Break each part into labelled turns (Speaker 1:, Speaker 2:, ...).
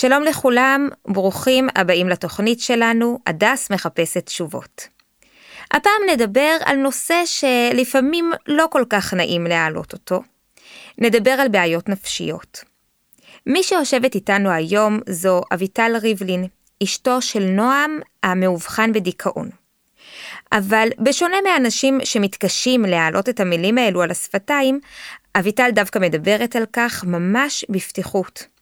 Speaker 1: שלום לכולם, ברוכים הבאים לתוכנית שלנו, הדס מחפשת תשובות. הפעם נדבר על נושא שלפעמים לא כל כך נעים להעלות אותו. נדבר על בעיות נפשיות. מי שיושבת איתנו היום זו אביטל ריבלין, אשתו של נועם המאובחן בדיכאון. אבל בשונה מאנשים שמתקשים להעלות את המילים האלו על השפתיים, אביטל דווקא מדברת על כך ממש בפתיחות.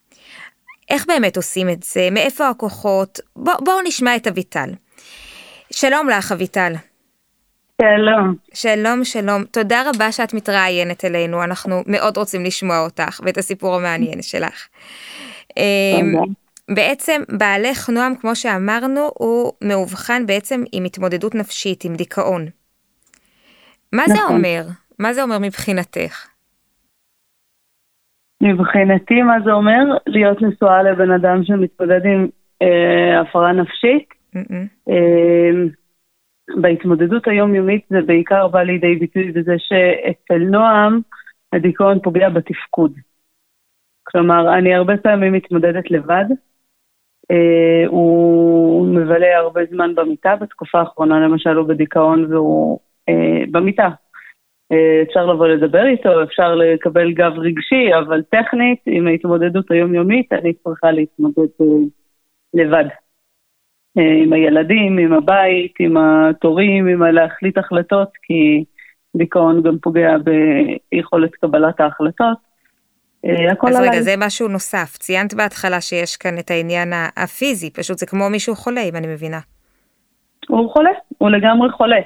Speaker 1: איך באמת עושים את זה? מאיפה הכוחות? בואו בוא נשמע את אביטל. שלום לך, אביטל.
Speaker 2: שלום.
Speaker 1: שלום, שלום. תודה רבה שאת מתראיינת אלינו, אנחנו מאוד רוצים לשמוע אותך ואת הסיפור המעניין שלך. אמ, בעצם בעלך נועם, כמו שאמרנו, הוא מאובחן בעצם עם התמודדות נפשית, עם דיכאון. מה נכון. זה אומר? מה זה אומר מבחינתך?
Speaker 2: מבחינתי, מה זה אומר? להיות נשואה לבן אדם שמתמודד עם אה, הפרעה נפשית. Mm-hmm. אה, בהתמודדות היומיומית זה בעיקר בא לידי ביטוי בזה שאצל נועם הדיכאון פוגע בתפקוד. כלומר, אני הרבה פעמים מתמודדת לבד. אה, הוא מבלה הרבה זמן במיטה, בתקופה האחרונה למשל הוא בדיכאון והוא אה, במיטה. אה, אפשר לבוא לדבר איתו, אפשר לקבל גב רגשי, אבל טכנית, עם ההתמודדות היומיומית, אני צריכה להתמודד אה, לבד. אה, עם הילדים, עם הבית, עם התורים, עם להחליט החלטות, כי דיכאון גם פוגע ביכולת קבלת ההחלטות.
Speaker 1: אז רגע, זה משהו נוסף. ציינת בהתחלה שיש כאן את העניין הפיזי, פשוט זה כמו מישהו חולה, אם אני מבינה.
Speaker 2: הוא חולה, הוא לגמרי חולה.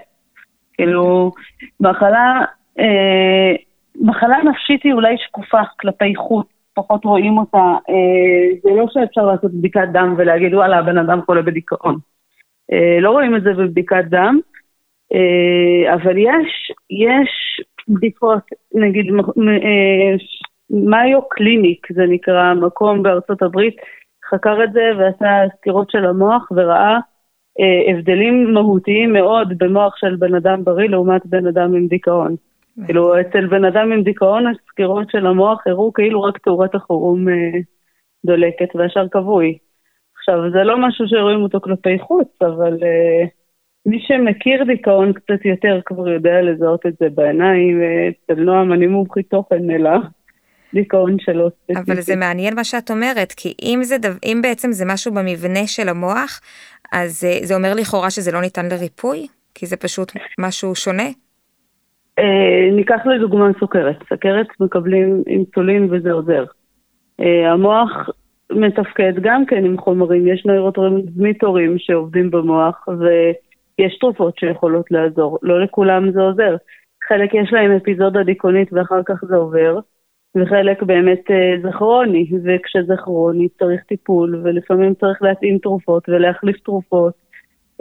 Speaker 2: כאילו, מחלה, אה, מחלה נפשית היא אולי שקופה כלפי חוץ, פחות רואים אותה. אה, זה לא שאפשר לעשות בדיקת דם ולהגיד, וואלה, הבן אדם חולה בדיכאון. אה, לא רואים את זה בבדיקת דם, אה, אבל יש, יש בדיקות, נגיד, אה, מאיו קליניק, זה נקרא, מקום בארצות הברית, חקר את זה ועשה סקירות של המוח וראה אה, הבדלים מהותיים מאוד במוח של בן אדם בריא לעומת בן אדם עם דיכאון. כאילו, אצל בן אדם עם דיכאון הסקירות של המוח הראו כאילו רק תאורת החירום אה, דולקת והשאר כבוי. עכשיו, זה לא משהו שרואים אותו כלפי חוץ, אבל אה, מי שמכיר דיכאון קצת יותר כבר יודע לזהות את זה בעיניים. אצל נועם אני מומחית תוכן אלא דיכאון שלו
Speaker 1: ספציפי. אבל זה מעניין מה שאת אומרת, כי אם, זה, אם בעצם זה משהו במבנה של המוח, אז אה, זה אומר לכאורה שזה לא ניתן לריפוי? כי זה פשוט משהו שונה?
Speaker 2: אה, ניקח לדוגמה סוכרת. סוכרת מקבלים אינסולין וזה עוזר. אה, המוח מתפקד גם כן עם חומרים, יש נוירוטרמיטורים שעובדים במוח ויש תרופות שיכולות לעזור. לא לכולם זה עוזר. חלק יש להם אפיזודה דיכאונית ואחר כך זה עובר. וחלק באמת אה, זה כרוני, וכשזה כרוני צריך טיפול, ולפעמים צריך להתאים תרופות ולהחליף תרופות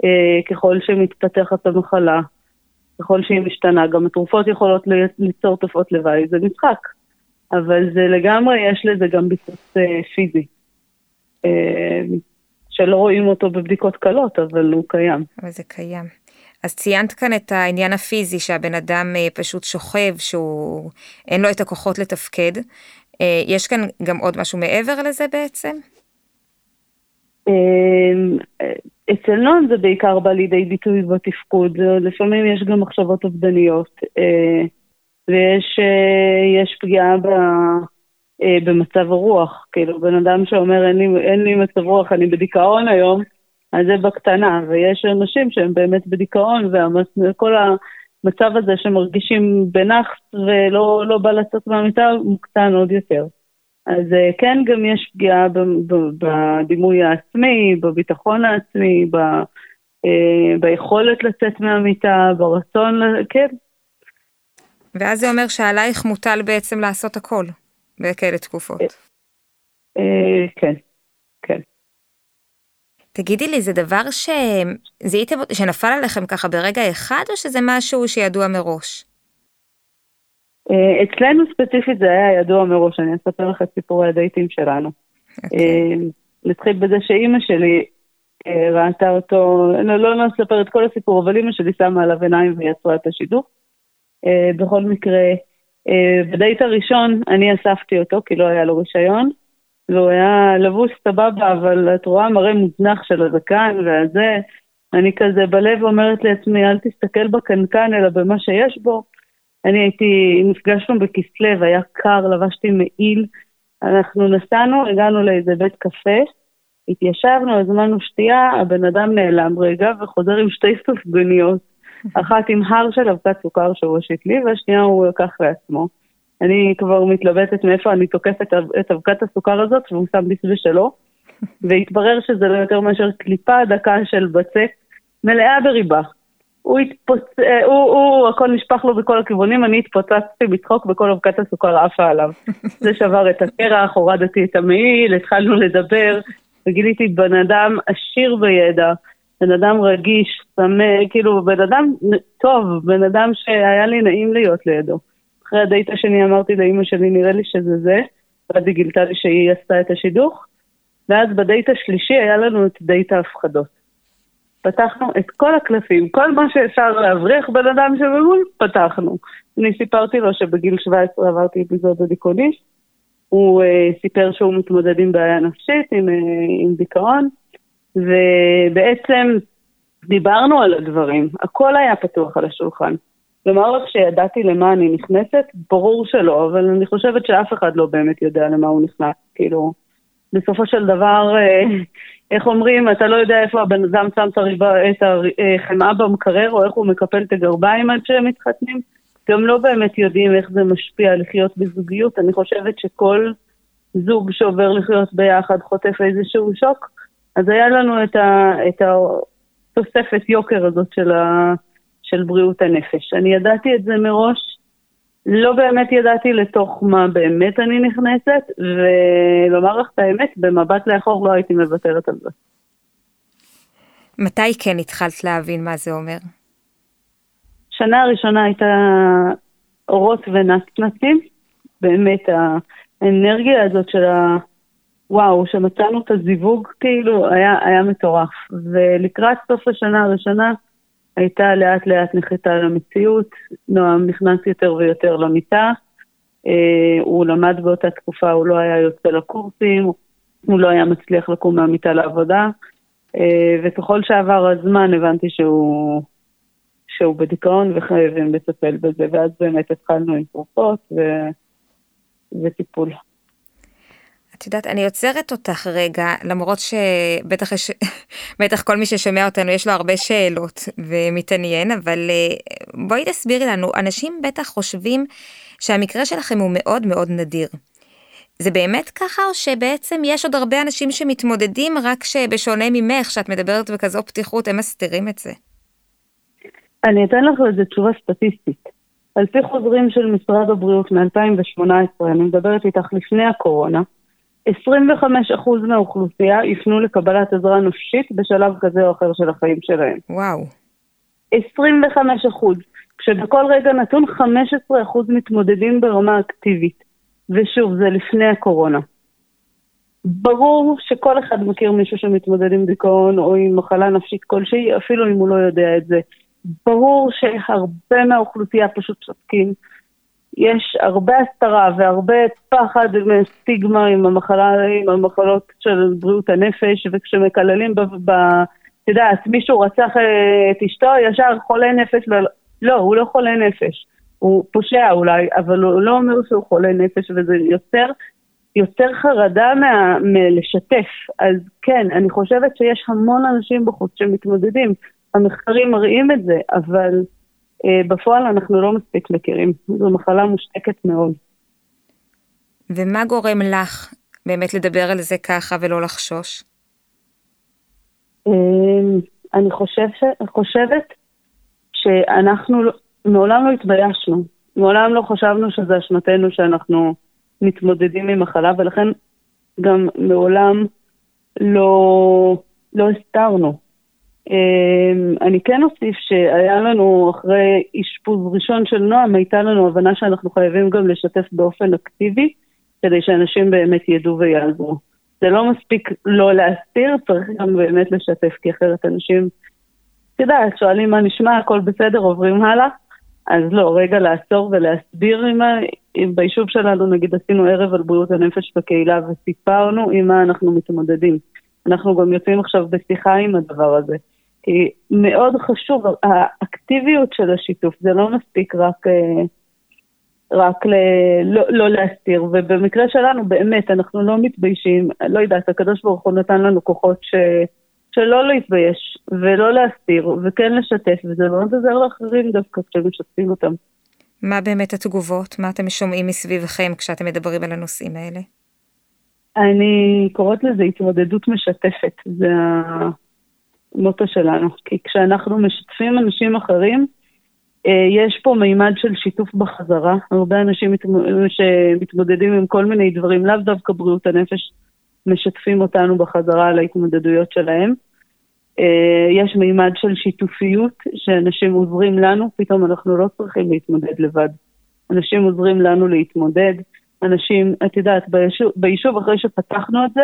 Speaker 2: אה, ככל שמתפתחת המחלה, ככל שהיא משתנה. גם התרופות יכולות ליצור תופעות לוואי, זה משחק. אבל זה לגמרי, יש לזה גם ביסוס אה, פיזי. שלא רואים אותו בבדיקות קלות, אבל הוא קיים.
Speaker 1: אבל זה קיים. אז ציינת כאן את העניין הפיזי שהבן אדם אה, פשוט שוכב, שהוא אין לו את הכוחות לתפקד. אה, יש כאן גם עוד משהו מעבר לזה בעצם?
Speaker 2: אמ, אצל נועם זה בעיקר בא לידי ביטוי בתפקוד, לפעמים יש גם מחשבות אובדניות, אה, ויש פגיעה ב, במצב הרוח, כאילו בן אדם שאומר אין לי, אין לי מצב רוח, אני בדיכאון היום, אז זה בקטנה, ויש אנשים שהם באמת בדיכאון, וכל המצב הזה שמרגישים בנחת ולא לא בא לצאת מהמיטה מוקטן עוד יותר. אז אה, כן, גם יש פגיעה בדימוי העצמי, בביטחון העצמי, ב, אה, ביכולת לצאת מהמיטה, ברצון, כן.
Speaker 1: ואז זה אומר שעלייך מוטל בעצם לעשות הכל בכאלה תקופות.
Speaker 2: אה, כן, כן.
Speaker 1: תגידי לי, זה דבר שזיהיתם, שנפל עליכם ככה ברגע אחד, או שזה משהו שידוע מראש?
Speaker 2: אה, אצלנו ספציפית זה היה ידוע מראש, אני אספר לך את סיפורי הדייטים שלנו. Okay. אוקיי. אה, נתחיל בזה שאימא שלי אה, ראתה אותו, לא, לא נספר את כל הסיפור, אבל אימא שלי שמה עליו עיניים ויצרה את השידוך. בכל מקרה, בדייט הראשון אני אספתי אותו, כי לא היה לו רישיון, והוא היה לבוש סבבה, אבל את רואה מראה מוזנח של הזקן והזה, אני כזה בלב אומרת לעצמי, אל תסתכל בקנקן, אלא במה שיש בו. אני הייתי, נפגשנו בכסלו, היה קר, לבשתי מעיל. אנחנו נסענו, הגענו לאיזה בית קפה, התיישבנו, הזמנו שתייה, הבן אדם נעלם רגע וחוזר עם שתי סופגניות. אחת עם הר של אבקת סוכר שהוא הושיט לי, והשנייה הוא לקח לעצמו. אני כבר מתלבטת מאיפה אני תוקפת את אבקת הסוכר הזאת, והוא שם ביס ושלו, והתברר שזה לא יותר מאשר קליפה דקה של בצק מלאה בריבה. הוא התפוצ... אה, הוא, הוא, הכל נשפך לו בכל הכיוונים, אני התפוצצתי בצחוק בכל אבקת הסוכר עפה עליו. זה שבר את הקרח, הורדתי את המעיל, התחלנו לדבר, וגיליתי בן אדם עשיר בידע, בן אדם רגיש, צמא, כאילו בן אדם טוב, בן אדם שהיה לי נעים להיות לידו. אחרי הדייט השני אמרתי לאימא שלי, נראה לי שזה זה, ואז היא גילתה לי שהיא עשתה את השידוך, ואז בדייט השלישי היה לנו את דייט ההפחדות. פתחנו את כל הקלפים, כל מה שאפשר להבריח בן אדם שממול, פתחנו. אני סיפרתי לו שבגיל 17 עברתי אפיזודה דיכאונית, הוא אה, סיפר שהוא מתמודד עם בעיה נפשית, עם, אה, עם דיכאון, ובעצם דיברנו על הדברים, הכל היה פתוח על השולחן. לומר לך שידעתי למה אני נכנסת? ברור שלא, אבל אני חושבת שאף אחד לא באמת יודע למה הוא נכנס. כאילו, בסופו של דבר, אה, איך אומרים, אתה לא יודע איפה הבן אדם שם את החמאה במקרר, או איך הוא מקפל את הגרביים עד שהם מתחתנים. גם לא באמת יודעים איך זה משפיע לחיות בזוגיות. אני חושבת שכל זוג שעובר לחיות ביחד חוטף איזשהו שוק. אז היה לנו את, ה, את התוספת יוקר הזאת של, ה, של בריאות הנפש. אני ידעתי את זה מראש, לא באמת ידעתי לתוך מה באמת אני נכנסת, ולומר לך את האמת, במבט לאחור לא הייתי מוותרת על זה.
Speaker 1: מתי כן התחלת להבין מה זה אומר?
Speaker 2: שנה הראשונה הייתה אורות ונצנצים, באמת האנרגיה הזאת של ה... וואו, שמצאנו את הזיווג, כאילו, היה, היה מטורף. ולקראת סוף השנה הראשונה, הייתה לאט לאט נחיתה למציאות, נועם נכנס יותר ויותר למיטה, אה, הוא למד באותה תקופה, הוא לא היה יוצא לקורסים, הוא לא היה מצליח לקום מהמיטה לעבודה, אה, וככל שעבר הזמן הבנתי שהוא, שהוא בדיכאון וחייבים לטפל בזה, ואז באמת התחלנו עם תרופות ו, וטיפול.
Speaker 1: את יודעת, אני עוצרת אותך רגע, למרות שבטח יש, בטח כל מי ששומע אותנו יש לו הרבה שאלות ומתעניין, אבל אה, בואי תסבירי לנו, אנשים בטח חושבים שהמקרה שלכם הוא מאוד מאוד נדיר. זה באמת ככה, או שבעצם יש עוד הרבה אנשים שמתמודדים, רק שבשונה ממך, שאת מדברת בכזו פתיחות, הם מסתירים את זה?
Speaker 2: אני אתן לך לזה תשובה סטטיסטית. על פי חוזרים של משרד הבריאות מ-2018, אני מדברת איתך לפני הקורונה, 25% מהאוכלוסייה יפנו לקבלת עזרה נפשית בשלב כזה או אחר של החיים שלהם.
Speaker 1: וואו.
Speaker 2: 25%, כשבכל רגע נתון 15% מתמודדים ברמה אקטיבית. ושוב, זה לפני הקורונה. ברור שכל אחד מכיר מישהו שמתמודד עם דיכאון או עם מחלה נפשית כלשהי, אפילו אם הוא לא יודע את זה. ברור שהרבה מהאוכלוסייה פשוט צודקים. יש הרבה הסתרה והרבה פחד וסטיגמה עם המחלה, עם המחלות של בריאות הנפש, וכשמקללים ב... ב את יודעת, מישהו רצח אה, את אשתו, ישר חולה נפש, לא, לא, הוא לא חולה נפש. הוא פושע אולי, אבל הוא לא אומר שהוא חולה נפש, וזה יוצר, יוצר חרדה מה, מלשתף. אז כן, אני חושבת שיש המון אנשים בחוץ שמתמודדים. המחקרים מראים את זה, אבל... אה, בפועל אנחנו לא מספיק מכירים, זו מחלה מושתקת מאוד.
Speaker 1: ומה גורם לך באמת לדבר על זה ככה ולא לחשוש?
Speaker 2: אה, אני חושב ש... חושבת שאנחנו לא- מעולם לא התביישנו, מעולם לא חשבנו שזה אשמתנו שאנחנו מתמודדים עם מחלה, ולכן גם מעולם לא, לא הסתרנו. אמ, אני כן אוסיף שהיה לנו, אחרי אשפוז ראשון של נועם, הייתה לנו הבנה שאנחנו חייבים גם לשתף באופן אקטיבי, כדי שאנשים באמת ידעו ויעזרו. זה לא מספיק לא להסתיר, צריך גם באמת לשתף, כי אחרת אנשים, את יודעת, שואלים מה נשמע, הכל בסדר, עוברים הלאה. אז לא, רגע לעצור ולהסביר עם, ביישוב שלנו נגיד עשינו ערב על בריאות הנפש בקהילה וסיפרנו עם מה אנחנו מתמודדים. אנחנו גם יוצאים עכשיו בשיחה עם הדבר הזה. כי מאוד חשוב, האקטיביות של השיתוף, זה לא מספיק רק, אה, רק ל, לא, לא להסתיר, ובמקרה שלנו באמת, אנחנו לא מתביישים, לא יודעת, הקדוש ברוך הוא נתן לנו כוחות ש, שלא להתבייש ולא להסתיר וכן לשתף, וזה מאוד עוזר לאחרים דווקא כשמשתפים אותם.
Speaker 1: מה באמת התגובות? מה אתם שומעים מסביבכם כשאתם מדברים על הנושאים האלה?
Speaker 2: אני קוראת לזה התמודדות משתפת, זה המוטו שלנו. כי כשאנחנו משתפים אנשים אחרים, אה, יש פה מימד של שיתוף בחזרה. הרבה אנשים שמתמודדים עם כל מיני דברים, לאו דווקא בריאות הנפש, משתפים אותנו בחזרה על ההתמודדויות שלהם. אה, יש מימד של שיתופיות, שאנשים עוזרים לנו, פתאום אנחנו לא צריכים להתמודד לבד. אנשים עוזרים לנו להתמודד, אנשים, את יודעת, ביישוב, ביישוב אחרי שפתחנו את זה,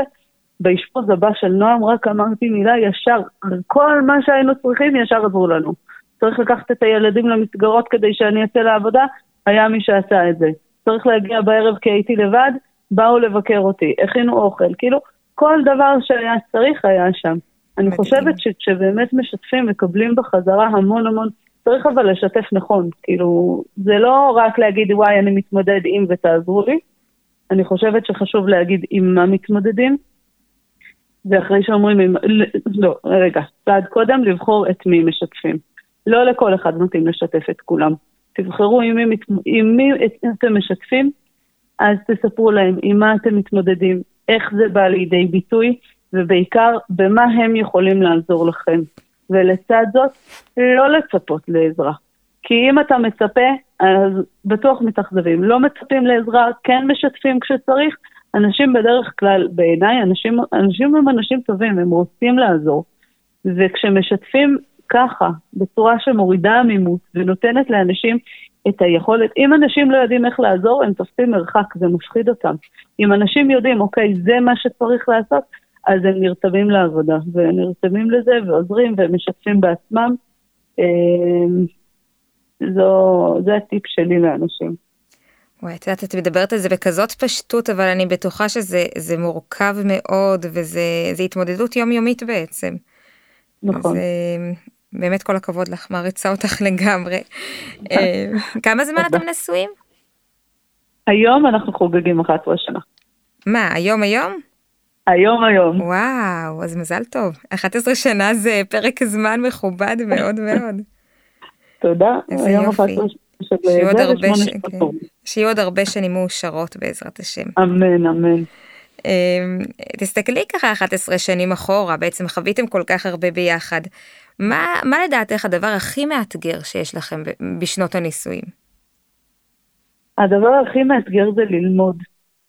Speaker 2: באשפוז הבא של נועם רק אמרתי מילה ישר, כל מה שהיינו צריכים ישר עזרו לנו. צריך לקחת את הילדים למסגרות כדי שאני אצא לעבודה, היה מי שעשה את זה. צריך להגיע בערב כי הייתי לבד, באו לבקר אותי, הכינו אוכל, כאילו, כל דבר שהיה צריך היה שם. אני חושבת שכשבאמת משתפים, מקבלים בחזרה המון המון, צריך אבל לשתף נכון, כאילו, זה לא רק להגיד, וואי, אני מתמודד עם ותעזרו לי, אני חושבת שחשוב להגיד עם מה מתמודדים, ואחרי שאומרים, לא, רגע, צעד קודם, לבחור את מי משתפים. לא לכל אחד מתאים לשתף את כולם. תבחרו עם מי, עם מי אתם משתפים, אז תספרו להם עם מה אתם מתמודדים, איך זה בא לידי ביטוי, ובעיקר במה הם יכולים לעזור לכם. ולצד זאת, לא לצפות לעזרה. כי אם אתה מצפה, אז בטוח מתאכזבים. לא מצפים לעזרה, כן משתפים כשצריך. אנשים בדרך כלל, בעיניי, אנשים, אנשים הם אנשים טובים, הם רוצים לעזור. וכשמשתפים ככה, בצורה שמורידה עמימות ונותנת לאנשים את היכולת, אם אנשים לא יודעים איך לעזור, הם תופסים מרחק, זה מפחיד אותם. אם אנשים יודעים, אוקיי, זה מה שצריך לעשות, אז הם נרתמים לעבודה, והם נרתמים לזה ועוזרים והם משתפים בעצמם. אמ, זו, זה הטיפ שלי לאנשים.
Speaker 1: וואי, את יודעת, את מדברת על זה בכזאת פשטות, אבל אני בטוחה שזה מורכב מאוד, וזה התמודדות יומיומית בעצם.
Speaker 2: נכון.
Speaker 1: זה, באמת כל הכבוד לך, מעריצה אותך לגמרי. אה, כמה זמן אתם נשואים?
Speaker 2: היום אנחנו חוגגים 11 שנה.
Speaker 1: מה, היום היום?
Speaker 2: היום היום.
Speaker 1: וואו, אז מזל טוב. 11 שנה זה פרק זמן מכובד מאוד מאוד.
Speaker 2: תודה.
Speaker 1: איזה יופי. שיהיו עוד, הרבה ש... כן. שיהיו עוד הרבה שנים מאושרות בעזרת השם.
Speaker 2: אמן, אמן.
Speaker 1: אמ, תסתכלי ככה 11 שנים אחורה, בעצם חוויתם כל כך הרבה ביחד. מה, מה לדעתך הדבר הכי מאתגר שיש לכם בשנות הנישואים?
Speaker 2: הדבר הכי מאתגר זה ללמוד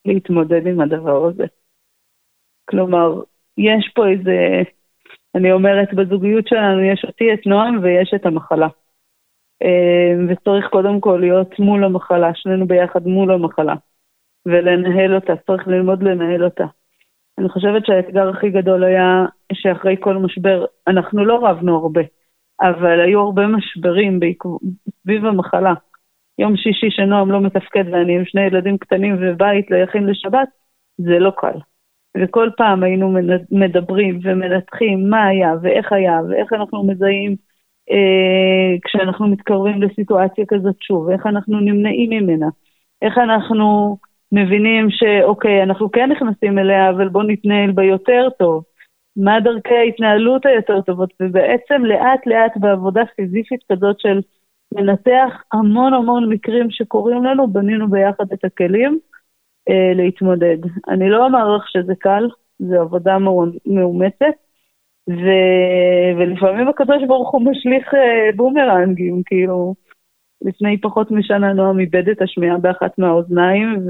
Speaker 2: להתמודד עם הדבר הזה. כלומר, יש פה איזה, אני אומרת, בזוגיות שלנו יש אותי, את נועם ויש את המחלה. אה, וצריך קודם כל להיות מול המחלה, שנינו ביחד מול המחלה, ולנהל אותה, צריך ללמוד לנהל אותה. אני חושבת שהאתגר הכי גדול היה שאחרי כל משבר, אנחנו לא רבנו הרבה, אבל היו הרבה משברים סביב המחלה. יום שישי שנועם לא מתפקד ואני עם שני ילדים קטנים ובית ליחין לשבת, זה לא קל. וכל פעם היינו מדברים ומנתחים מה היה ואיך היה ואיך אנחנו מזהים אה, כשאנחנו מתקרבים לסיטואציה כזאת שוב, איך אנחנו נמנעים ממנה, איך אנחנו מבינים שאוקיי, אנחנו כן נכנסים אליה, אבל בואו נתנהל בה יותר טוב. מה דרכי ההתנהלות היותר טובות, ובעצם לאט לאט בעבודה פיזיפית כזאת של לנתח המון המון מקרים שקורים לנו, בנינו ביחד את הכלים. אה, להתמודד. אני לא אומר לך שזה קל, זו עבודה מאומצת, ו... ולפעמים הקדוש ברוך הוא משליך אה, בומרנגים, כאילו, לפני פחות משנה נועם איבד את השמיעה באחת מהאוזניים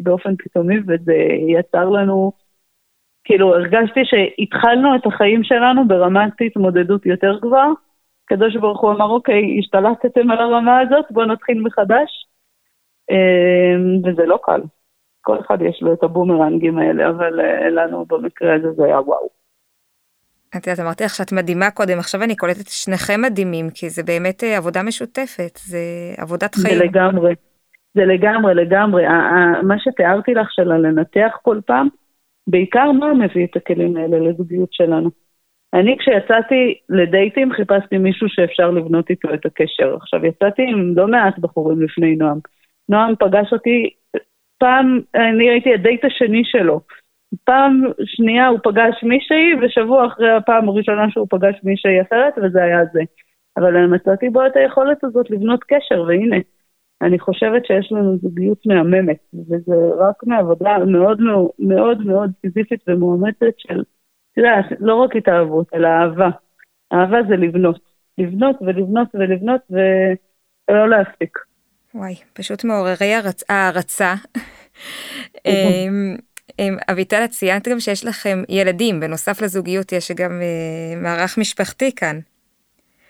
Speaker 2: באופן פתאומי, וזה יצר לנו, כאילו, הרגשתי שהתחלנו את החיים שלנו ברמת התמודדות יותר גבוהה. הקדוש ברוך הוא אמר, אוקיי, השתלטתם על הרמה הזאת, בואו נתחיל מחדש. אה, וזה לא קל. כל אחד יש לו את הבומרנגים האלה, אבל uh, לנו במקרה הזה זה היה וואו.
Speaker 1: את יודעת, אמרתי לך שאת מדהימה קודם, עכשיו אני קולטת שניכם מדהימים, כי זה באמת uh, עבודה משותפת, זה עבודת חיים.
Speaker 2: לגמרי. זה לגמרי, לגמרי. מה שתיארתי לך של הלנתח כל פעם, בעיקר מה מביא את הכלים האלה לזוגיות שלנו. אני כשיצאתי לדייטים חיפשתי מישהו שאפשר לבנות איתו את הקשר. עכשיו יצאתי עם לא מעט בחורים לפני נועם. נועם פגש אותי, פעם, אני הייתי הדייט השני שלו. פעם שנייה הוא פגש מישהי, ושבוע אחרי הפעם הראשונה שהוא פגש מישהי אחרת, וזה היה זה. אבל אני מצאתי בו את היכולת הזאת לבנות קשר, והנה, אני חושבת שיש לנו זוגיות מהממת, וזה רק מעבודה מאוד מאוד מאוד מאוד סיזיפית ומאומצת של, אתה יודע, לא רק התאהבות, אלא אהבה. אהבה זה לבנות. לבנות ולבנות ולבנות ולא להפסיק.
Speaker 1: וואי, פשוט מעוררי הערצה. אביטל, את ציינת גם שיש לכם ילדים, בנוסף לזוגיות יש גם אה, מערך משפחתי כאן.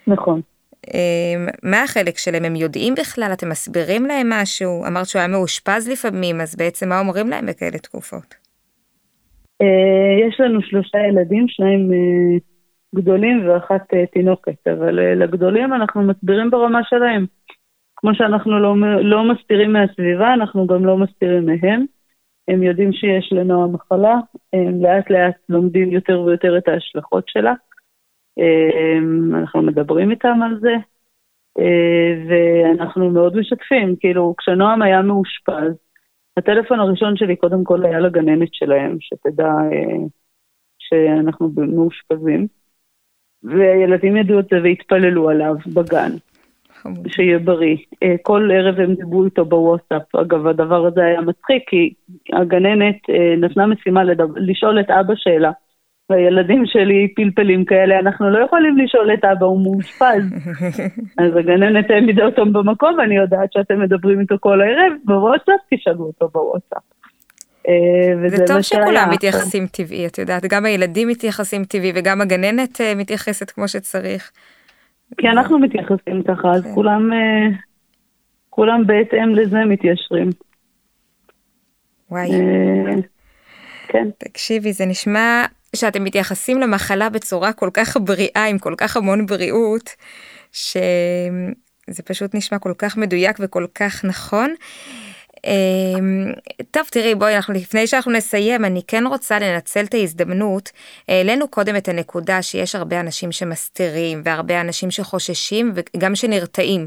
Speaker 2: נכון.
Speaker 1: אמ, מה החלק שלהם? הם יודעים בכלל? אתם מסבירים להם משהו? אמרת שהוא היה מאושפז לפעמים, אז בעצם מה אומרים להם בכאלה תקופות?
Speaker 2: אה, יש לנו שלושה ילדים, שניים אה, גדולים ואחת אה, תינוקת, אבל לגדולים אנחנו מסבירים ברמה שלהם. כמו שאנחנו לא, לא מסתירים מהסביבה, אנחנו גם לא מסתירים מהם. הם יודעים שיש לנועה מחלה, הם לאט לאט לומדים יותר ויותר את ההשלכות שלה. אנחנו מדברים איתם על זה, אה, ואנחנו מאוד משתפים. כאילו, כשנועם היה מאושפז, הטלפון הראשון שלי קודם כל היה לגננת שלהם, שתדע אה, שאנחנו מאושפזים, והילדים ידעו את זה והתפללו עליו בגן. שיהיה בריא. אה, כל ערב הם דיברו איתו בוואטסאפ. אגב, הדבר הזה היה מצחיק, כי הגננת נתנה משימה לדבר, לשאול את אבא שלה והילדים שלי פלפלים כאלה, אנחנו לא יכולים לשאול את אבא, הוא מאושפז. אז הגננת העמידה אותם במקום, ואני יודעת שאתם מדברים איתו כל הערב, בוואטסאפ תשאלו אותו בוואטסאפ.
Speaker 1: אה, זה טוב שכולם מתייחסים טבעי, את יודעת, גם הילדים מתייחסים טבעי וגם הגננת אה, מתייחסת כמו שצריך.
Speaker 2: כי אנחנו מתייחסים ככה, אז כן. כולם, אה, כולם בהתאם לזה מתיישרים.
Speaker 1: וואי. כן. תקשיבי, זה נשמע שאתם מתייחסים למחלה בצורה כל כך בריאה, עם כל כך המון בריאות, שזה פשוט נשמע כל כך מדויק וכל כך נכון. אמ, טוב תראי בואי אנחנו לפני שאנחנו נסיים אני כן רוצה לנצל את ההזדמנות העלינו קודם את הנקודה שיש הרבה אנשים שמסתירים והרבה אנשים שחוששים וגם שנרתעים.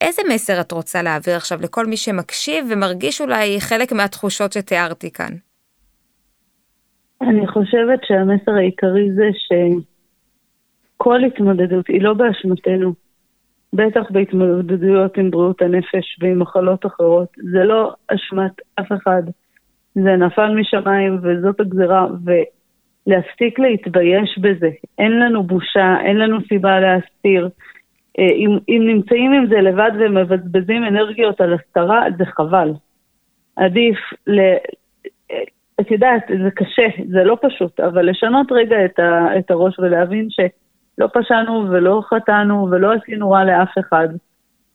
Speaker 1: איזה מסר את רוצה להעביר עכשיו לכל מי שמקשיב ומרגיש אולי חלק מהתחושות שתיארתי כאן?
Speaker 2: אני חושבת שהמסר העיקרי זה שכל התמודדות היא לא באשמתנו. בטח בהתמודדויות עם בריאות הנפש ועם מחלות אחרות. זה לא אשמת אף אחד. זה נפל משמיים וזאת הגזרה, ולהפסיק להתבייש בזה. אין לנו בושה, אין לנו סיבה להסתיר. אה, אם, אם נמצאים עם זה לבד ומבזבזים אנרגיות על הסתרה, זה חבל. עדיף ל, את יודעת, זה קשה, זה לא פשוט, אבל לשנות רגע את, ה, את הראש ולהבין שלא פשענו ולא חטאנו ולא עשינו רע לאף אחד.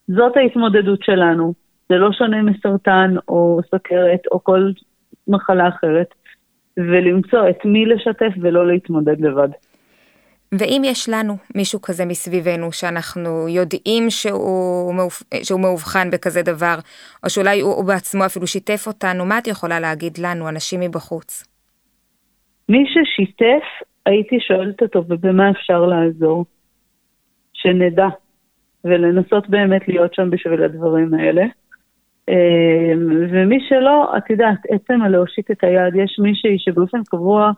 Speaker 2: זאת ההתמודדות שלנו. זה לא שונה מסרטן או סכרת או כל מחלה אחרת, ולמצוא את מי לשתף ולא להתמודד לבד.
Speaker 1: ואם יש לנו מישהו כזה מסביבנו שאנחנו יודעים שהוא. שהוא מאובחן בכזה דבר, או שאולי הוא, הוא בעצמו אפילו שיתף אותנו, מה את יכולה להגיד לנו, אנשים מבחוץ?
Speaker 2: מי ששיתף, הייתי שואלת אותו, ובמה אפשר לעזור? שנדע, ולנסות באמת להיות שם בשביל הדברים האלה. אמ, ומי שלא, את יודעת, עצם הלהושיט את היד, יש מישהי שבאופן קבוע,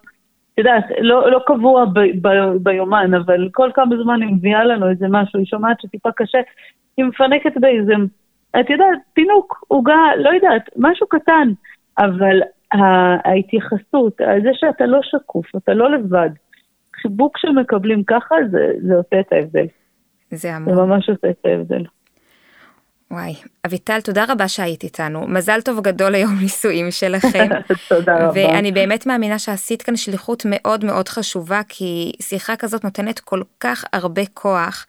Speaker 2: את יודעת, לא, לא קבוע ב, ב, ביומן, אבל כל כמה זמן היא מביאה לנו איזה משהו, היא שומעת שטיפה קשה, היא מפנקת באיזה, את יודעת, פינוק, עוגה, לא יודעת, משהו קטן, אבל ההתייחסות, זה שאתה לא שקוף, אתה לא לבד, חיבוק שמקבלים ככה, זה, זה עושה את ההבדל.
Speaker 1: זה המון.
Speaker 2: זה ממש עושה את ההבדל.
Speaker 1: וואי, אביטל, תודה רבה שהיית איתנו. מזל טוב גדול ליום נישואים שלכם.
Speaker 2: תודה רבה.
Speaker 1: ואני באמת מאמינה שעשית כאן שליחות מאוד מאוד חשובה, כי שיחה כזאת נותנת כל כך הרבה כוח.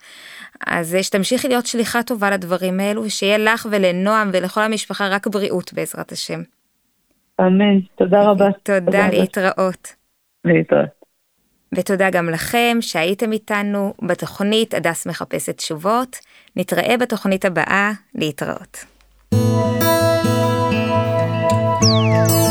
Speaker 1: אז שתמשיכי להיות שליחה טובה לדברים האלו, ושיהיה לך ולנועם ולכל המשפחה רק בריאות בעזרת השם.
Speaker 2: אמן, תודה רבה.
Speaker 1: תודה, להתראות.
Speaker 2: להתראות.
Speaker 1: ותודה גם לכם שהייתם איתנו בתוכנית הדס מחפשת תשובות. נתראה בתוכנית הבאה, להתראות. thank you